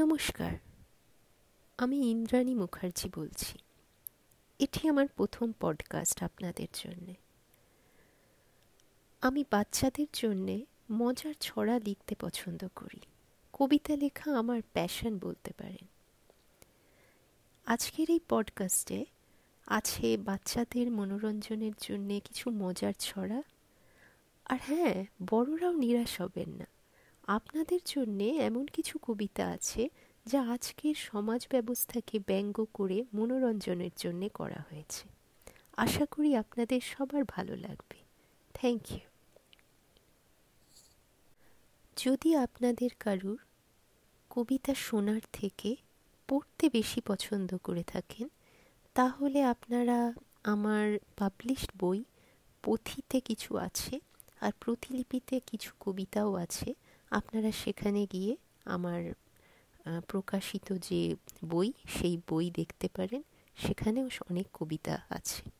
নমস্কার, আমি ইন্দ্রাণী মুখার্জি বলছি। এটি আমার প্রথম পডকাস্ট আপনাদের জন্যে। আমি বাচ্চাদের জন্যে মজার ছড়া লিখতে পছন্দ করি। কবিতা লেখা আমার প্যাশন বলতে পারেন। আজকের এই পডকাস্টে আছে বাচ্চাদের মনোরঞ্জনের জন্যে কিছু মজার ছড়া। আর হ্যাঁ বড়রাও নিরাশ হবেন না। আপনাদের জন্যে এমন কিছু কবিতা আছে, যা আজকের সমাজ ব্যবস্থাকে ব্যঙ্গ করে মনোরঞ্জনের জন্যে করা হয়েছে। আশা করি আপনাদের সবার ভালো লাগবে। থ্যাংক ইউ যদি আপনাদের কারুর কবিতা শোনার থেকে পড়তে বেশি পছন্দ করে থাকেন, তাহলে আপনারা আমার পাবলিশড বই, পথিতে কিছু আছে, আর প্রতিলিপিতে কিছু কবিতাও আছে আপনারা সেখানে গিয়ে আমার প্রকাশিত যে বই, সেই বই দেখতে পারেন। সেখানেও অনেক কবিতা আছে।